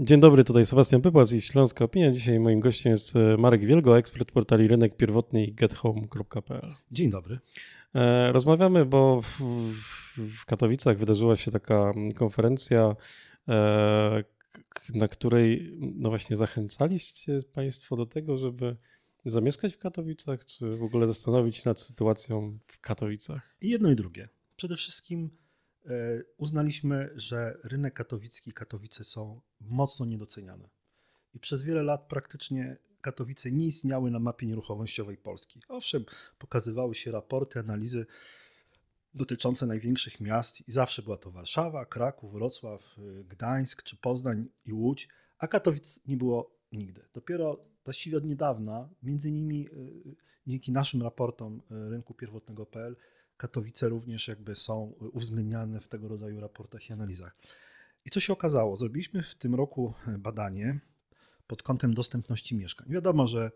Dzień dobry, tutaj Sebastian Pypłac i Śląska Opinia. Dzisiaj moim gościem jest e, Marek Wielgo, ekspert portali rynek pierwotny i gethome.pl. Dzień dobry. E, rozmawiamy, bo w, w Katowicach wydarzyła się taka konferencja, e, na której no właśnie zachęcaliście Państwo do tego, żeby zamieszkać w Katowicach, czy w ogóle zastanowić się nad sytuacją w Katowicach? Jedno i drugie. Przede wszystkim uznaliśmy, że rynek katowicki, Katowice są mocno niedoceniane. I przez wiele lat praktycznie Katowice nie istniały na mapie nieruchomościowej Polski. Owszem, pokazywały się raporty, analizy dotyczące największych miast i zawsze była to Warszawa, Kraków, Wrocław, Gdańsk czy Poznań i Łódź, a Katowic nie było nigdy. Dopiero właściwie od niedawna, między innymi e, dzięki naszym raportom e, rynku pierwotnego.pl, Katowice również jakby są uwzględniane w tego rodzaju raportach i analizach. I co się okazało? Zrobiliśmy w tym roku badanie pod kątem dostępności mieszkań. Wiadomo, że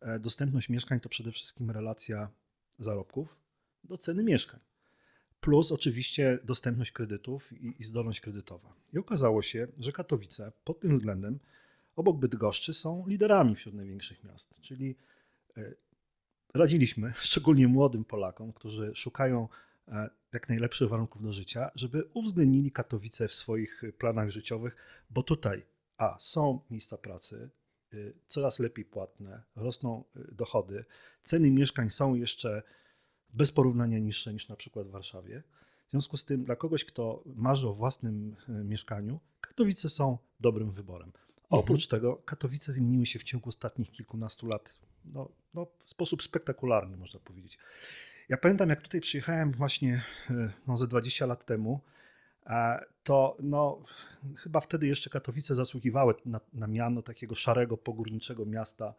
e, dostępność mieszkań to przede wszystkim relacja zarobków do ceny mieszkań. Plus oczywiście dostępność kredytów i, i zdolność kredytowa. I okazało się, że Katowice pod tym względem obok Bydgoszczy są liderami wśród największych miast. Czyli e, radziliśmy, szczególnie młodym Polakom, którzy szukają e, jak najlepszych warunków do życia, żeby uwzględnili Katowice w swoich planach życiowych, bo tutaj a są miejsca pracy, y, coraz lepiej płatne, rosną y, dochody, ceny mieszkań są jeszcze bez porównania niższe niż na przykład w Warszawie. W związku z tym, dla kogoś, kto marzy o własnym y, mieszkaniu, Katowice są dobrym wyborem. Oprócz mhm. tego Katowice zmieniły się w ciągu ostatnich kilkunastu lat no, no, w sposób spektakularny, można powiedzieć. Ja pamiętam, jak tutaj przyjechałem właśnie e, no, ze 20 lat temu, to no, chyba wtedy jeszcze Katowice zasługiwały na, na miano takiego szarego, pogórniczego miasta.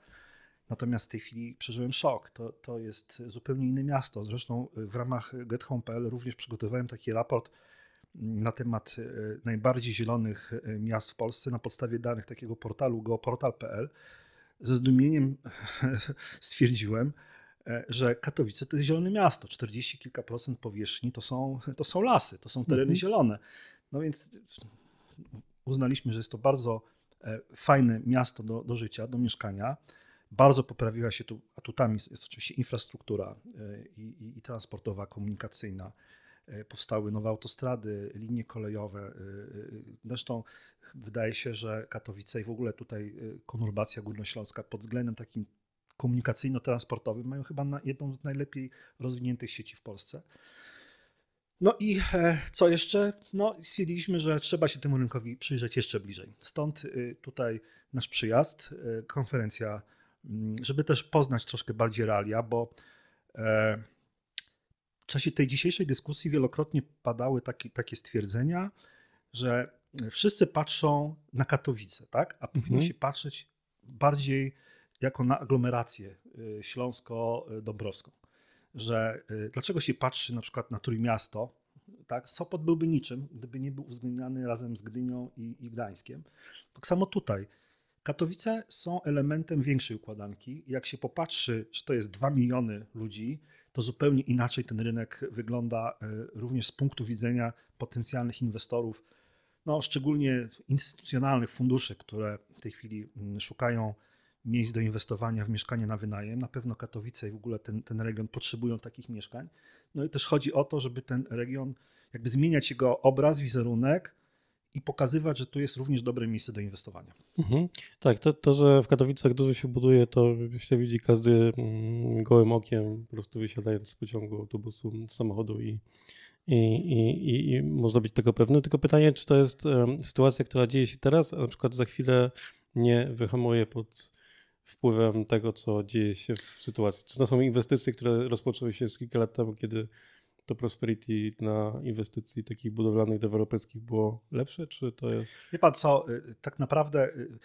Natomiast w tej chwili przeżyłem szok. To, to jest zupełnie inne miasto. Zresztą w ramach GetHome.pl również przygotowałem taki raport na temat e, najbardziej zielonych e, miast w Polsce na podstawie danych takiego portalu geoportal.pl ze zdumieniem stwierdziłem, e, że Katowice to jest zielone miasto. 40 kilka procent powierzchni to są, to są lasy, to są tereny mhm. zielone. No więc uznaliśmy, że jest to bardzo fajne miasto do, do życia, do mieszkania. Bardzo poprawiła się tu atutami, jest oczywiście infrastruktura i, i, i transportowa, komunikacyjna powstały nowe autostrady, linie kolejowe. E, e, zresztą wydaje się, że Katowice i w ogóle tutaj konurbacja górnośląska pod względem takim komunikacyjno-transportowym mają chyba jedną z najlepiej rozwiniętych sieci w Polsce. No i co jeszcze? No, stwierdziliśmy, że trzeba się temu rynkowi przyjrzeć jeszcze bliżej. Stąd tutaj nasz przyjazd, konferencja, mm, żeby też poznać troszkę bardziej realia, bo w czasie tej dzisiejszej dyskusji wielokrotnie padały takie, takie stwierdzenia, że wszyscy patrzą na Katowice, tak? a powinno mhm. się patrzeć bardziej jako na aglomerację y, śląsko-dąbrowską. Że y, dlaczego się patrzy na przykład na Trójmiasto, tak? Sopot byłby niczym, gdyby nie był uwzględniany razem z Gdynią i, i Gdańskiem. Tak samo tutaj. Katowice są elementem większej układanki. Jak się popatrzy, że to jest 2 miliony ludzi, to zupełnie inaczej ten rynek wygląda e, również z punktu widzenia potencjalnych inwestorów, no, szczególnie instytucjonalnych funduszy, które w tej chwili mm, szukają miejsc do inwestowania w mieszkanie na wynajem. Na pewno Katowice i w ogóle ten, ten region potrzebują takich mieszkań. No i też chodzi o to, żeby ten region, jakby zmieniać jego obraz, wizerunek, i pokazywać, że tu jest również dobre miejsce do inwestowania. Mhm. Tak, to, to, że w Katowicach dużo się buduje, to się widzi każdy mm, gołym okiem, po prostu wysiadając z pociągu, autobusu, samochodu i, i, i, i można być tego pewny. Tylko pytanie, czy to jest sytuacja, która dzieje się teraz, a na przykład za chwilę nie wyhamuje pod wpływem tego, co dzieje się w sytuacji. Czy to są inwestycje, które rozpoczęły się kilka lat temu, kiedy to Prosperity na inwestycji takich budowlanych, deweloperskich było lepsze, czy to jest... Wie pan co, y, tak naprawdę y,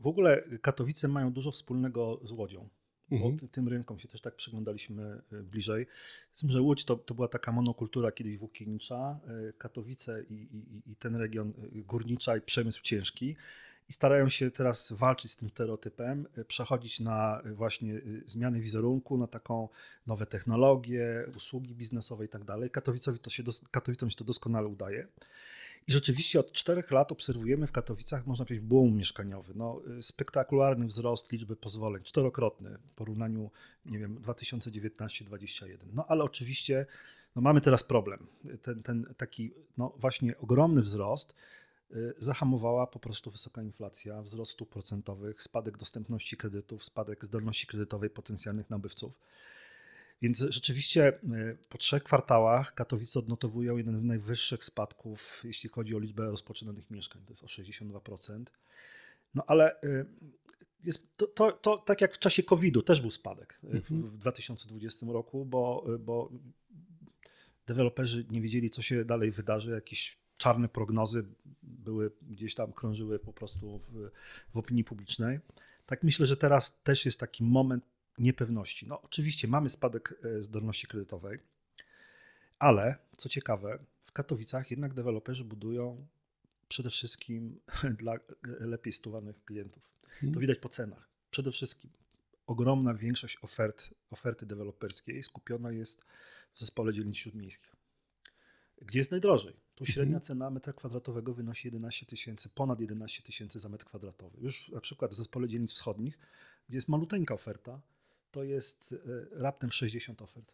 w ogóle Katowice mają dużo wspólnego z Łodzią. Mhm. Tym rynkom się też tak przyglądaliśmy y, bliżej. Z tym, że Łódź to, to była taka monokultura kiedyś włókiennicza, Katowice i, i, i ten region górnicza i przemysł ciężki i starają się teraz walczyć z tym stereotypem, e, przechodzić na e, właśnie e, zmiany wizerunku, na taką nowe technologie, usługi biznesowe i tak dalej. Katowicowi to się, Katowicom się to doskonale udaje. I rzeczywiście od czterech lat obserwujemy w Katowicach, można powiedzieć, boom mieszkaniowy. No, spektakularny wzrost liczby pozwoleń, czterokrotny w porównaniu, nie wiem, 2019-2021. No ale oczywiście no, mamy teraz problem. Ten, ten taki no, właśnie ogromny wzrost y, zahamowała po prostu wysoka inflacja, wzrost stóp procentowych, spadek dostępności kredytów, spadek zdolności kredytowej potencjalnych nabywców. Więc rzeczywiście y, po trzech kwartałach Katowice odnotowują jeden z najwyższych spadków, jeśli chodzi o liczbę rozpoczynanych mieszkań, to jest o 62%. No ale y, jest to, to, to tak jak w czasie COVID-u też był spadek mhm. w 2020 roku, bo, bo deweloperzy nie wiedzieli, co się dalej wydarzy, jakieś czarne prognozy były gdzieś tam krążyły po prostu w, w opinii publicznej. Tak myślę, że teraz też jest taki moment niepewności. No oczywiście mamy spadek e, zdolności kredytowej, ale co ciekawe, w Katowicach jednak deweloperzy budują przede wszystkim dla lepiej stuwanych klientów. To widać po cenach. Przede wszystkim ogromna większość ofert, oferty deweloperskiej skupiona jest w zespole dzielnic śródmiejskich. Gdzie jest najdrożej? Tu średnia mhm. cena metra kwadratowego wynosi 11 tysięcy, ponad 11 tysięcy za metr kwadratowy. Już na przykład w zespole dzielnic wschodnich, gdzie jest maluteńka oferta, to jest e, raptem 60 ofert.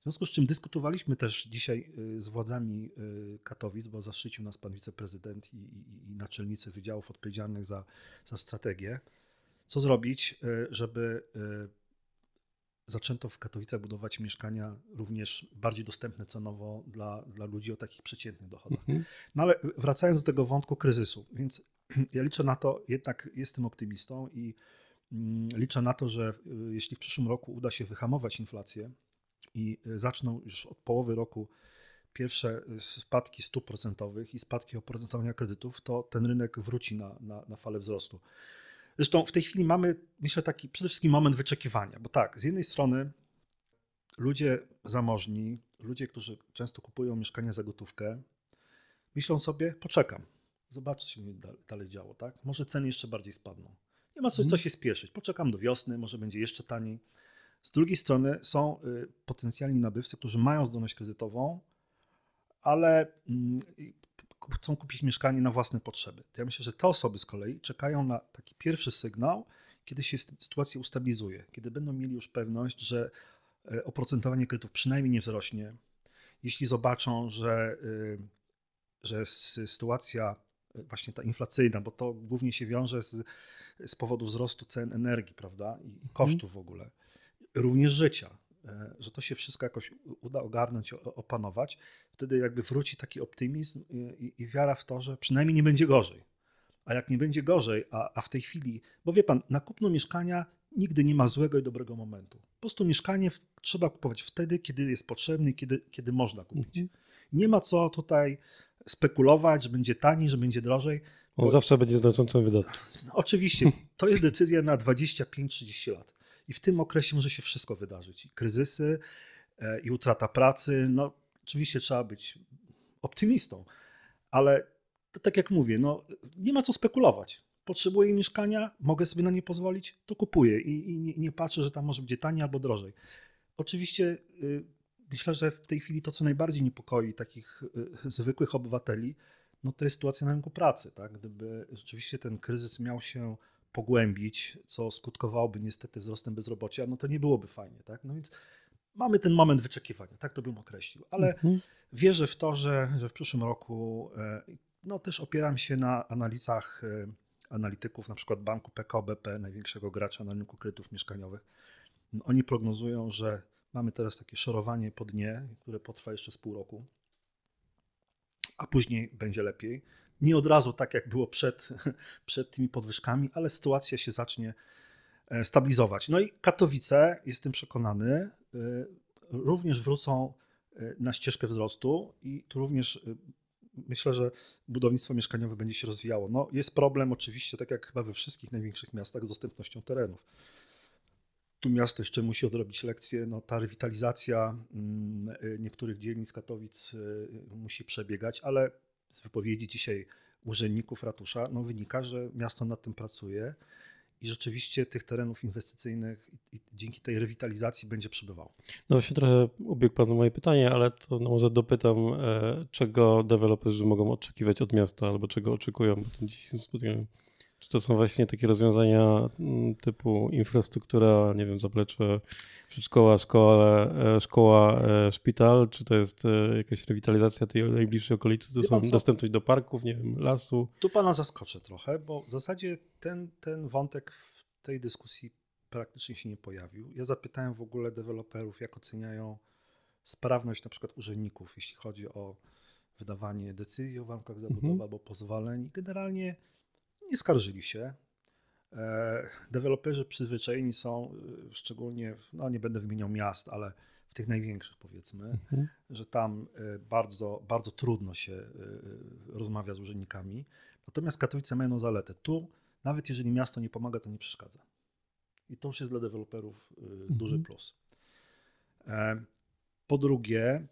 W związku z czym dyskutowaliśmy też dzisiaj e, z władzami e, Katowic, bo zaszczycił nas pan wiceprezydent i, i, i naczelnicy wydziałów odpowiedzialnych za, za strategię. Co zrobić, żeby zaczęto w Katowicach budować mieszkania również bardziej dostępne cenowo dla, dla ludzi o takich przeciętnych dochodach. Mhm. No ale wracając do tego wątku kryzysu, więc ja liczę na to, jednak jestem optymistą i mm, liczę na to, że y, jeśli w przyszłym roku uda się wyhamować inflację i y, zaczną już od połowy roku pierwsze y, spadki stóp procentowych i spadki oprocentowania kredytów, to ten rynek wróci na, na, na falę wzrostu. Zresztą w tej chwili mamy, myślę, taki przede wszystkim moment wyczekiwania, bo tak, z jednej strony ludzie zamożni, ludzie, którzy często kupują mieszkania za gotówkę, myślą sobie, poczekam, zobaczę, co się dalej działo, tak? Może ceny jeszcze bardziej spadną. Nie ma co, co mhm. się spieszyć, poczekam do wiosny, może będzie jeszcze taniej. Z drugiej strony są y, potencjalni nabywcy, którzy mają zdolność kredytową, ale mm, chcą kupić mieszkanie na własne potrzeby. To ja myślę, że te osoby z kolei czekają na taki pierwszy sygnał, kiedy się sytuacja ustabilizuje, kiedy będą mieli już pewność, że e, oprocentowanie kredytów przynajmniej nie wzrośnie. Jeśli zobaczą, że, e, że sytuacja e, właśnie ta inflacyjna, bo to głównie się wiąże z, z powodu wzrostu cen energii, prawda, i mhm. kosztów w ogóle, również życia, że to się wszystko jakoś uda ogarnąć, opanować, wtedy jakby wróci taki optymizm i, i wiara w to, że przynajmniej nie będzie gorzej. A jak nie będzie gorzej, a, a w tej chwili, bo wie pan, na kupno mieszkania nigdy nie ma złego i dobrego momentu. Po prostu mieszkanie trzeba kupować wtedy, kiedy jest potrzebny i kiedy, kiedy można kupić. Mhm. Nie ma co tutaj spekulować, że będzie taniej, że będzie drożej. On bo... zawsze będzie znaczącym wydatkiem. No, oczywiście, to jest decyzja na 25-30 lat. I w tym okresie może się wszystko wydarzyć. I kryzysy, e, i utrata pracy. No, oczywiście trzeba być optymistą, ale tak jak mówię, no, nie ma co spekulować. Potrzebuję mieszkania, mogę sobie na nie pozwolić, to kupuję i, i nie, nie, patrzę, że tam może być taniej albo drożej. Oczywiście y, myślę, że w tej chwili to, co najbardziej niepokoi takich y, zwykłych obywateli, no to jest sytuacja na rynku pracy. Tak? Gdyby rzeczywiście ten kryzys miał się pogłębić, co skutkowałoby niestety wzrostem bezrobocia, no to nie byłoby fajnie. Tak? No więc mamy ten moment wyczekiwania, tak to bym określił. Ale mhm. wierzę w to, że, że w przyszłym roku e, no też opieram się na analizach e, analityków, na przykład banku PKO BP, największego gracza na rynku kredytów mieszkaniowych. Oni prognozują, że mamy teraz takie szorowanie po dnie, które potrwa jeszcze z pół roku, a później będzie lepiej nie od razu tak, jak było przed, przed tymi podwyżkami, ale sytuacja się zacznie e, stabilizować. No i Katowice, jestem przekonany, e, również wrócą e, na ścieżkę wzrostu i tu również myślę, że budownictwo mieszkaniowe będzie się rozwijało. No, jest problem oczywiście, tak jak chyba we wszystkich największych miastach, z dostępnością terenów. Tu miasto jeszcze musi odrobić lekcję. No, ta rewitalizacja mm, niektórych dzielnic Katowic musi przebiegać, ale z wypowiedzi dzisiaj urzędników ratusza no wynika, że miasto nad tym pracuje i rzeczywiście tych terenów inwestycyjnych dzięki tej rewitalizacji będzie przybywało. No właśnie trochę ubiegł Pan moje pytanie, ale to no może dopytam, e, czego deweloperzy mogą oczekiwać od miasta albo czego oczekują, bo tym dzisiaj spotkałem. Czy to są właśnie takie rozwiązania mm, typu infrastruktura, nie wiem, zaplecze przedszkoła, szkoła, e, szkoła, e, szpital, czy to jest e, jakaś rewitalizacja tej najbliższej okolicy, to są dostępność do parków, nie wiem, lasu? Tu pana zaskoczę trochę, bo w zasadzie ten, ten wątek w tej dyskusji praktycznie się nie pojawił. Ja zapytałem w ogóle deweloperów, jak oceniają sprawność na przykład urzędników, jeśli chodzi o wydawanie decyzji o warunkach zabudowy mhm. albo pozwoleń. Generalnie nie skarżyli się. E, deweloperzy przyzwyczajeni są, e, szczególnie, no nie będę wymieniał miast, ale w tych największych powiedzmy, mhm. że tam e, bardzo, bardzo trudno się rozmawia z urzędnikami. Natomiast Katowice mają zaletę. Tu, nawet jeżeli miasto nie pomaga, to nie przeszkadza. I to już jest dla deweloperów mhm. duży plus. Po drugie,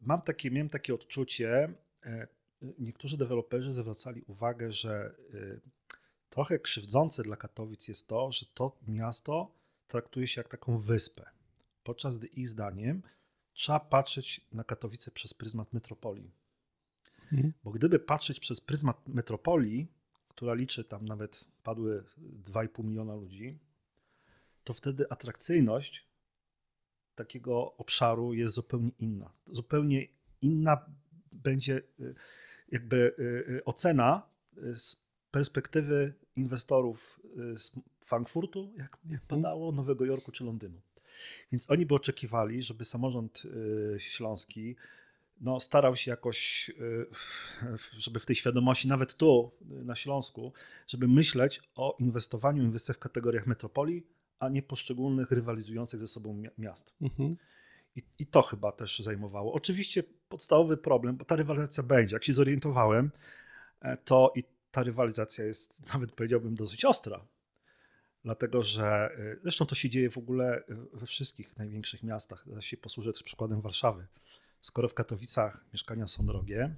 mam takie, miałem takie odczucie, niektórzy deweloperzy zwracali uwagę, że y, trochę krzywdzące dla Katowic jest to, że to miasto traktuje się jak taką wyspę. Podczas gdy ich zdaniem trzeba patrzeć na Katowice przez pryzmat metropolii. Mhm. Bo gdyby patrzeć przez pryzmat metropolii, która liczy tam nawet padły 2,5 miliona ludzi, to wtedy atrakcyjność takiego obszaru jest zupełnie inna. Zupełnie inna będzie y, jakby y, y, ocena y, z perspektywy inwestorów z Frankfurtu, jak, mhm. padało, Nowego Jorku czy Londynu. Więc oni by oczekiwali, żeby samorząd śląski no, starał się jakoś, żeby w tej świadomości, nawet tu na Śląsku, żeby myśleć o inwestowaniu, inwestycjach w kategoriach metropolii, a nie poszczególnych rywalizujących ze sobą miast. Mhm. I, I, to chyba też zajmowało. Oczywiście podstawowy problem, bo ta rywalizacja będzie. Jak się zorientowałem, e, to i ta rywalizacja jest, nawet powiedziałbym, dosyć ostra. Dlatego, że e, zresztą to się dzieje w ogóle we wszystkich największych miastach. Ja się posłużę też przykładem Warszawy. Skoro w Katowicach mieszkania są drogie,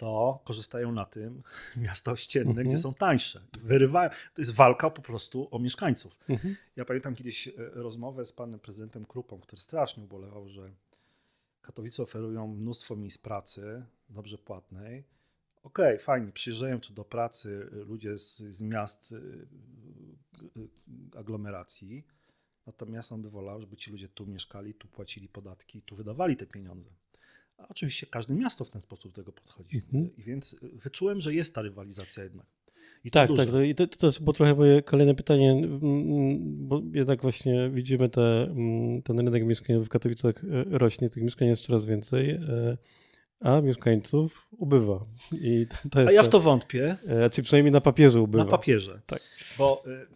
to korzystają na tym miasta ościenne, mhm. gdzie są tańsze. Wyrywają. To jest walka po prostu o mieszkańców. Mhm. Ja pamiętam kiedyś e, rozmowę z panem prezydentem Krupą, który strasznie ubolewał, że Katowice oferują mnóstwo miejsc pracy, dobrze płatnej. Okej, okay, fajnie, przyjeżdżają tu do pracy ludzie z, z miast, y, aglomeracji, natomiast on by wolał, żeby ci ludzie tu mieszkali, tu płacili podatki, tu wydawali te pieniądze. A oczywiście każde miasto w ten sposób do tego podchodzi. Mhm. I więc wyczułem, że jest ta rywalizacja jednak. I tak, tak. I to, to jest było trochę moje kolejne pytanie, mm, mm, bo jednak właśnie widzimy te, mm, ten rynek mieszkaniowy w Katowicach e, rośnie, tych mieszkań jest coraz więcej, e, a mieszkańców ubywa. I to, jest a ja w to wątpię. E, czy przynajmniej na papierze ubywa. Na papierze. Tak. Bo y,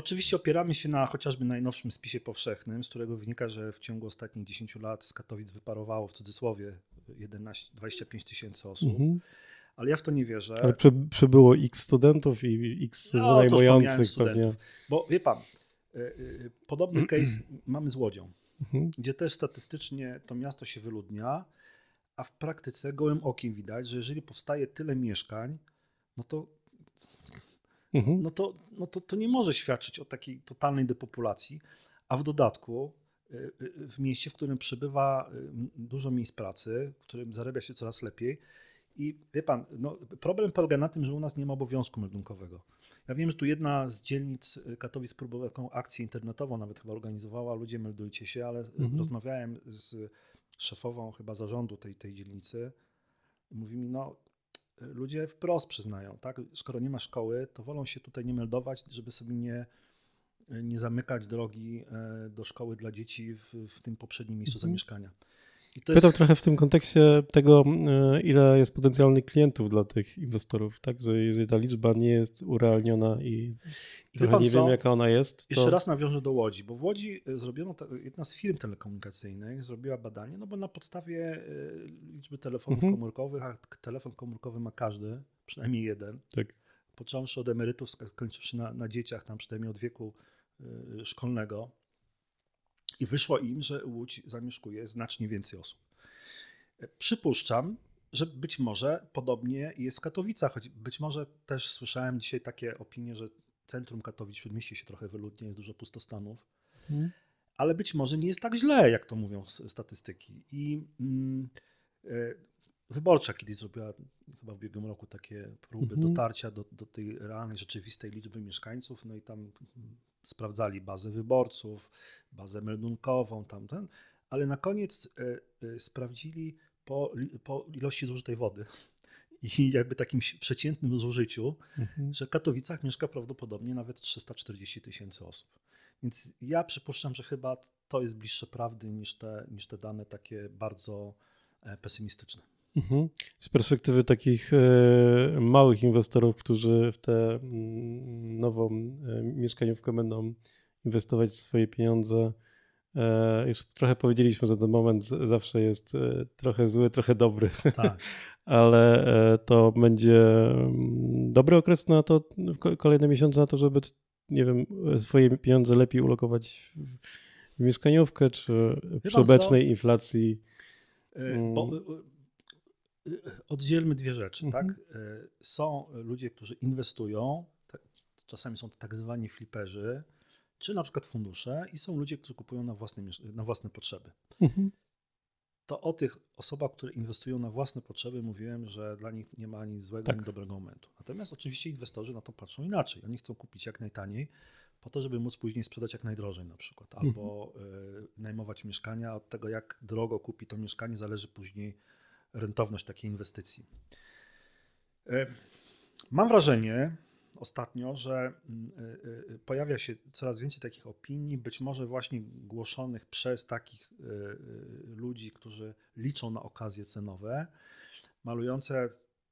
oczywiście opieramy się na chociażby najnowszym spisie powszechnym, z którego wynika, że w ciągu ostatnich 10 lat z Katowic wyparowało w cudzysłowie 11, 25 tysięcy osób. Mhm ale ja w to nie wierzę. Ale przybyło x studentów i x no, wynajmujących pewnie. Bo wie pan, y, y, podobny case mamy z Łodzią, mhm. gdzie też statystycznie to miasto się wyludnia, a w praktyce gołym okiem widać, że jeżeli powstaje tyle mieszkań, no to, mhm. no to, no to, to nie może świadczyć o takiej totalnej depopulacji, a w dodatku y, w mieście, w którym przybywa dużo miejsc pracy, w którym zarabia się coraz lepiej, i wie pan, no, problem polega na tym, że u nas nie ma obowiązku meldunkowego. Ja wiem, że tu jedna z dzielnic Katowic próbowała taką akcję internetową, nawet chyba organizowała, ludzie meldujcie się, ale mhm. rozmawiałem z szefową chyba zarządu tej, tej dzielnicy. Mówi mi, no ludzie wprost przyznają, tak, skoro nie ma szkoły, to wolą się tutaj nie meldować, żeby sobie nie, nie zamykać drogi e, do szkoły dla dzieci w, w tym poprzednim miejscu mhm. zamieszkania. Pytam jest... trochę w tym kontekście tego, e, ile jest potencjalnych klientów dla tych inwestorów, tak? Że jeżeli ta liczba nie jest urealniona i, I trochę nie wiem, jaka ona jest. To... Jeszcze raz nawiążę do Łodzi, bo w Łodzi e, zrobiono, jedna z firm telekomunikacyjnych zrobiła badanie, no bo na podstawie e, liczby telefonów mhm. komórkowych, a telefon komórkowy ma każdy, przynajmniej jeden. Tak. Począwszy od emerytów, skończywszy na, na dzieciach, tam przynajmniej od wieku szkolnego, i wyszło im, że Łódź zamieszkuje znacznie więcej osób. Przypuszczam, że być może podobnie jest w Katowicach, choć być może też słyszałem dzisiaj takie opinie, że centrum Katowic, Śródmieście się trochę wyludnia, jest dużo pustostanów, hmm. ale być może nie jest tak źle, jak to mówią statystyki. I mm, y, Wyborcza kiedyś zrobiła chyba w ubiegłym roku takie próby mhm. dotarcia do, do tej realnej, rzeczywistej liczby mieszkańców, no i tam sprawdzali bazę wyborców, bazę meldunkową, tamten, ale na koniec y, y, sprawdzili po, po ilości zużytej wody i jakby takim przeciętnym zużyciu, mhm. że w Katowicach mieszka prawdopodobnie nawet 340 tysięcy osób. Więc ja przypuszczam, że chyba to jest bliższe prawdy niż te, niż te dane takie bardzo e, pesymistyczne. Mhm. Z perspektywy takich e, małych inwestorów, którzy w tę mm, nową e, mieszkaniówkę będą inwestować swoje pieniądze, e, już trochę powiedzieliśmy, że ten moment zawsze jest trochę zły, trochę dobry. Tak. Ale to będzie mm, dobry okres na to, kolejne miesiące na to, żeby, nie wiem, swoje pieniądze lepiej ulokować w mieszkaniówkę, czy przy obecnej inflacji. Bo mm oddzielmy dwie rzeczy. Mhm. Tak? Są ludzie, którzy inwestują, czasami są to tak zwani fliperzy, czy na przykład fundusze, i są ludzie, którzy kupują na własne, na własne potrzeby. Mhm. To o tych osobach, które inwestują na własne potrzeby, mówiłem, że dla nich nie ma ani złego, tak. ani dobrego momentu. Natomiast oczywiście inwestorzy na to patrzą inaczej. Oni chcą kupić jak najtaniej, po to, żeby móc później sprzedać jak najdrożej na przykład, albo mhm. najmować mieszkania. Od tego, jak drogo kupi to mieszkanie, zależy później rentowność takiej inwestycji. E, mam wrażenie ostatnio, że mm, e, e, pojawia się coraz więcej takich opinii, być może właśnie głoszonych przez takich ludzi, którzy liczą na okazje cenowe, malujące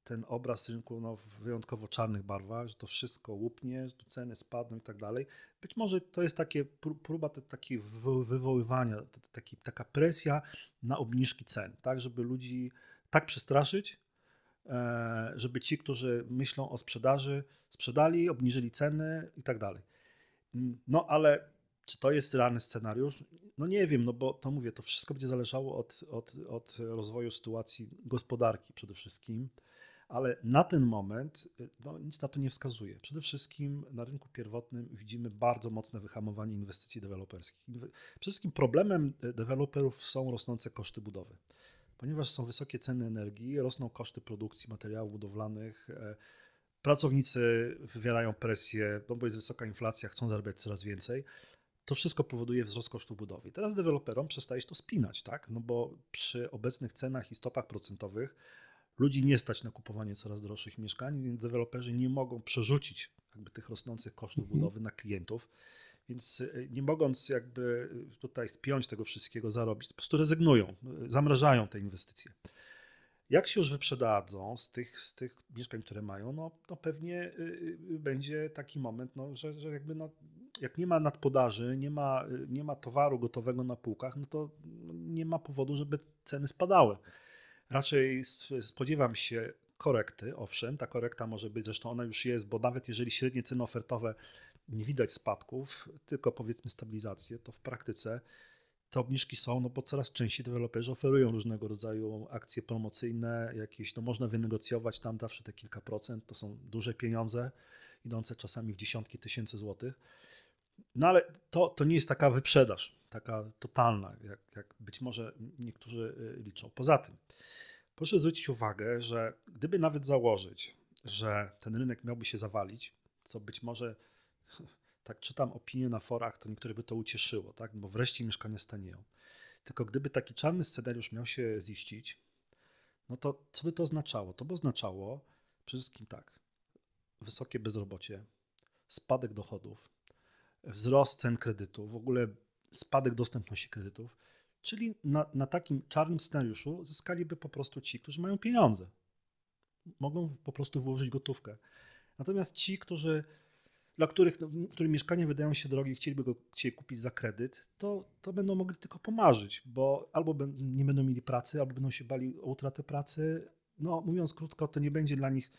ten obraz rynku no, w wyjątkowo czarnych barwach, że to wszystko łupnie, ceny spadną i tak dalej. Być może to jest takie próba takiej wywoływania, taki, taka presja na obniżki cen, tak, żeby ludzi tak przestraszyć, e, żeby ci, którzy myślą o sprzedaży, sprzedali, obniżyli ceny i tak dalej. Mm, no ale czy to jest realny scenariusz? No nie wiem, no bo to mówię, to wszystko będzie zależało od, od, od rozwoju sytuacji gospodarki przede wszystkim, ale na ten moment no, nic na to nie wskazuje. Przede wszystkim na rynku pierwotnym widzimy bardzo mocne wyhamowanie inwestycji deweloperskich. Przede wszystkim problemem deweloperów są rosnące koszty budowy ponieważ są wysokie ceny energii, rosną koszty produkcji materiałów budowlanych, e, pracownicy wywierają presję, no bo jest wysoka inflacja, chcą zarabiać coraz więcej. To wszystko powoduje wzrost kosztów budowy. teraz deweloperom przestaje się to spinać, tak? No bo przy obecnych cenach i stopach procentowych ludzi nie stać na kupowanie coraz droższych mieszkań, więc deweloperzy nie mogą przerzucić jakby tych rosnących kosztów mhm. budowy na klientów. Więc e, nie mogąc jakby e, tutaj spiąć tego wszystkiego, zarobić, po prostu rezygnują, e, zamrażają te inwestycje. Jak się już wyprzedadzą z tych, z tych mieszkań, które mają, no, no pewnie będzie taki moment, no, że, że jakby no, jak nie ma nadpodaży, nie ma, nie ma towaru gotowego na półkach, no to nie ma powodu, żeby ceny spadały. Raczej spodziewam się korekty, owszem, ta korekta może być, zresztą ona już jest, bo nawet jeżeli średnie ceny ofertowe nie widać spadków, tylko powiedzmy stabilizację, to w praktyce te obniżki są, no bo coraz częściej deweloperzy oferują różnego rodzaju akcje promocyjne, jakieś, no można wynegocjować tam zawsze te kilka procent, to są duże pieniądze, idące czasami w dziesiątki tysięcy złotych. No ale to, to nie jest taka wyprzedaż, taka totalna, jak, jak być może niektórzy y, liczą. Poza tym, proszę zwrócić uwagę, że gdyby nawet założyć, że ten rynek miałby się zawalić, co być może tak czytam opinie na forach, to niektóre by to ucieszyło, tak? bo wreszcie mieszkania stanieją. Tylko gdyby taki czarny scenariusz miał się ziścić, no to co by to oznaczało? To by oznaczało przede wszystkim tak, wysokie bezrobocie, spadek dochodów, wzrost cen kredytów, w ogóle spadek dostępności kredytów, czyli na, na takim czarnym scenariuszu zyskaliby po prostu ci, którzy mają pieniądze. Mogą po prostu włożyć gotówkę. Natomiast ci, którzy dla których, no, mieszkania wydają się drogie chcieliby go chcieli kupić za kredyt, to, to będą mogli tylko pomarzyć, bo albo nie będą mieli pracy, albo będą się bali o utratę pracy. No, mówiąc krótko, to nie będzie dla nich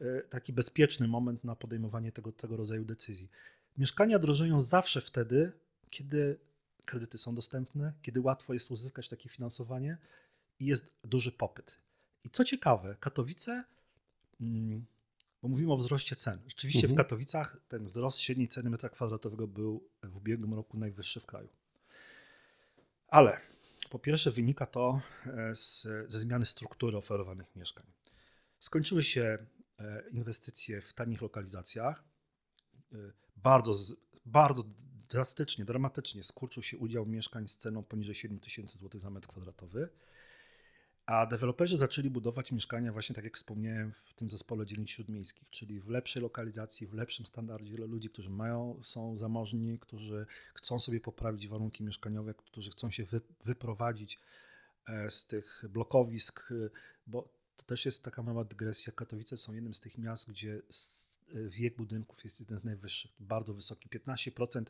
e, taki bezpieczny moment na podejmowanie tego, tego rodzaju decyzji. Mieszkania drożeją zawsze wtedy, kiedy kredyty są dostępne, kiedy łatwo jest uzyskać takie finansowanie i jest duży popyt. I co ciekawe, Katowice, mm, bo mówimy o wzroście cen. Rzeczywiście Mhm. w Katowicach ten wzrost średniej ceny metra kwadratowego był w ubiegłym roku najwyższy w kraju. Ale po pierwsze wynika to e, z, ze zmiany struktury oferowanych mieszkań. Skończyły się e, inwestycje w tanich lokalizacjach. E, Bardzo, bardzo drastycznie, dramatycznie skurczył się udział mieszkań z ceną poniżej 7 tysięcy złotych za metr kwadratowy. A deweloperzy zaczęli budować mieszkania, właśnie tak jak wspomniałem, w tym zespole dzielnic śródmiejskich, czyli w lepszej lokalizacji, w lepszym standardzie dla ludzi, którzy mają, są zamożni, którzy chcą sobie poprawić warunki mieszkaniowe, którzy chcą się wy, wyprowadzić e, z tych blokowisk, e, bo to też jest taka mała dygresja. Katowice są jednym z tych miast, gdzie e, wiek budynków jest jeden z najwyższych, bardzo wysoki. 15%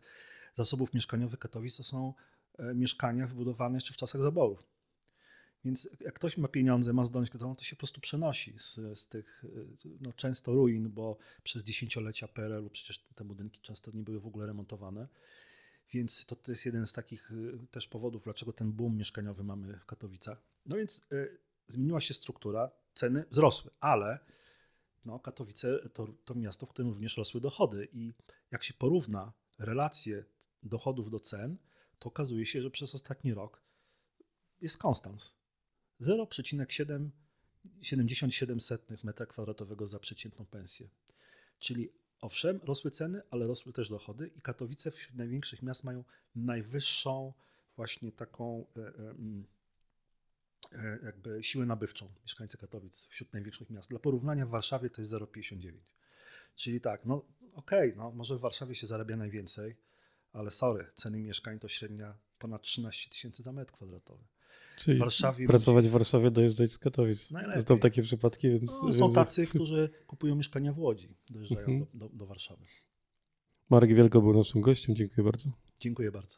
zasobów mieszkaniowych Katowic to są mieszkania wybudowane jeszcze w czasach zaborów. Więc jak ktoś ma pieniądze, ma zdolność kredytową, to się po prostu przenosi z, z tych y, no, często ruin, bo przez dziesięciolecia PRL-u przecież te budynki często nie były w ogóle remontowane. Więc to, to jest jeden z takich y, też powodów, dlaczego ten boom mieszkaniowy mamy w Katowicach. No więc y, zmieniła się struktura, ceny wzrosły, ale no, Katowice to, to miasto, w którym również rosły dochody. I jak się porówna relacje dochodów do cen, to okazuje się, że przez ostatni rok jest konstans. 0,77 metra kwadratowego za przeciętną pensję. Czyli owszem, rosły ceny, ale rosły też dochody i Katowice wśród największych miast mają najwyższą właśnie taką e, e, mm, e, jakby siłę nabywczą mieszkańcy Katowic wśród największych miast. Dla porównania w Warszawie to jest 0,59. Czyli tak, no okej, no może w Warszawie się zarabia najwięcej, ale sorry, ceny mieszkań to średnia ponad 13 tysięcy za metr kwadratowy. Czyli Warszawie pracować w Warszawie, dojeżdżać z Katowic. Najlepiej. Znam takie przypadki, więc... No, są więc- tacy, którzy kupują mieszkania w Łodzi, dojeżdżają Mhm. do, do, do Warszawy. Marek Wielko był naszym gościem, dziękuję bardzo. Dziękuję bardzo.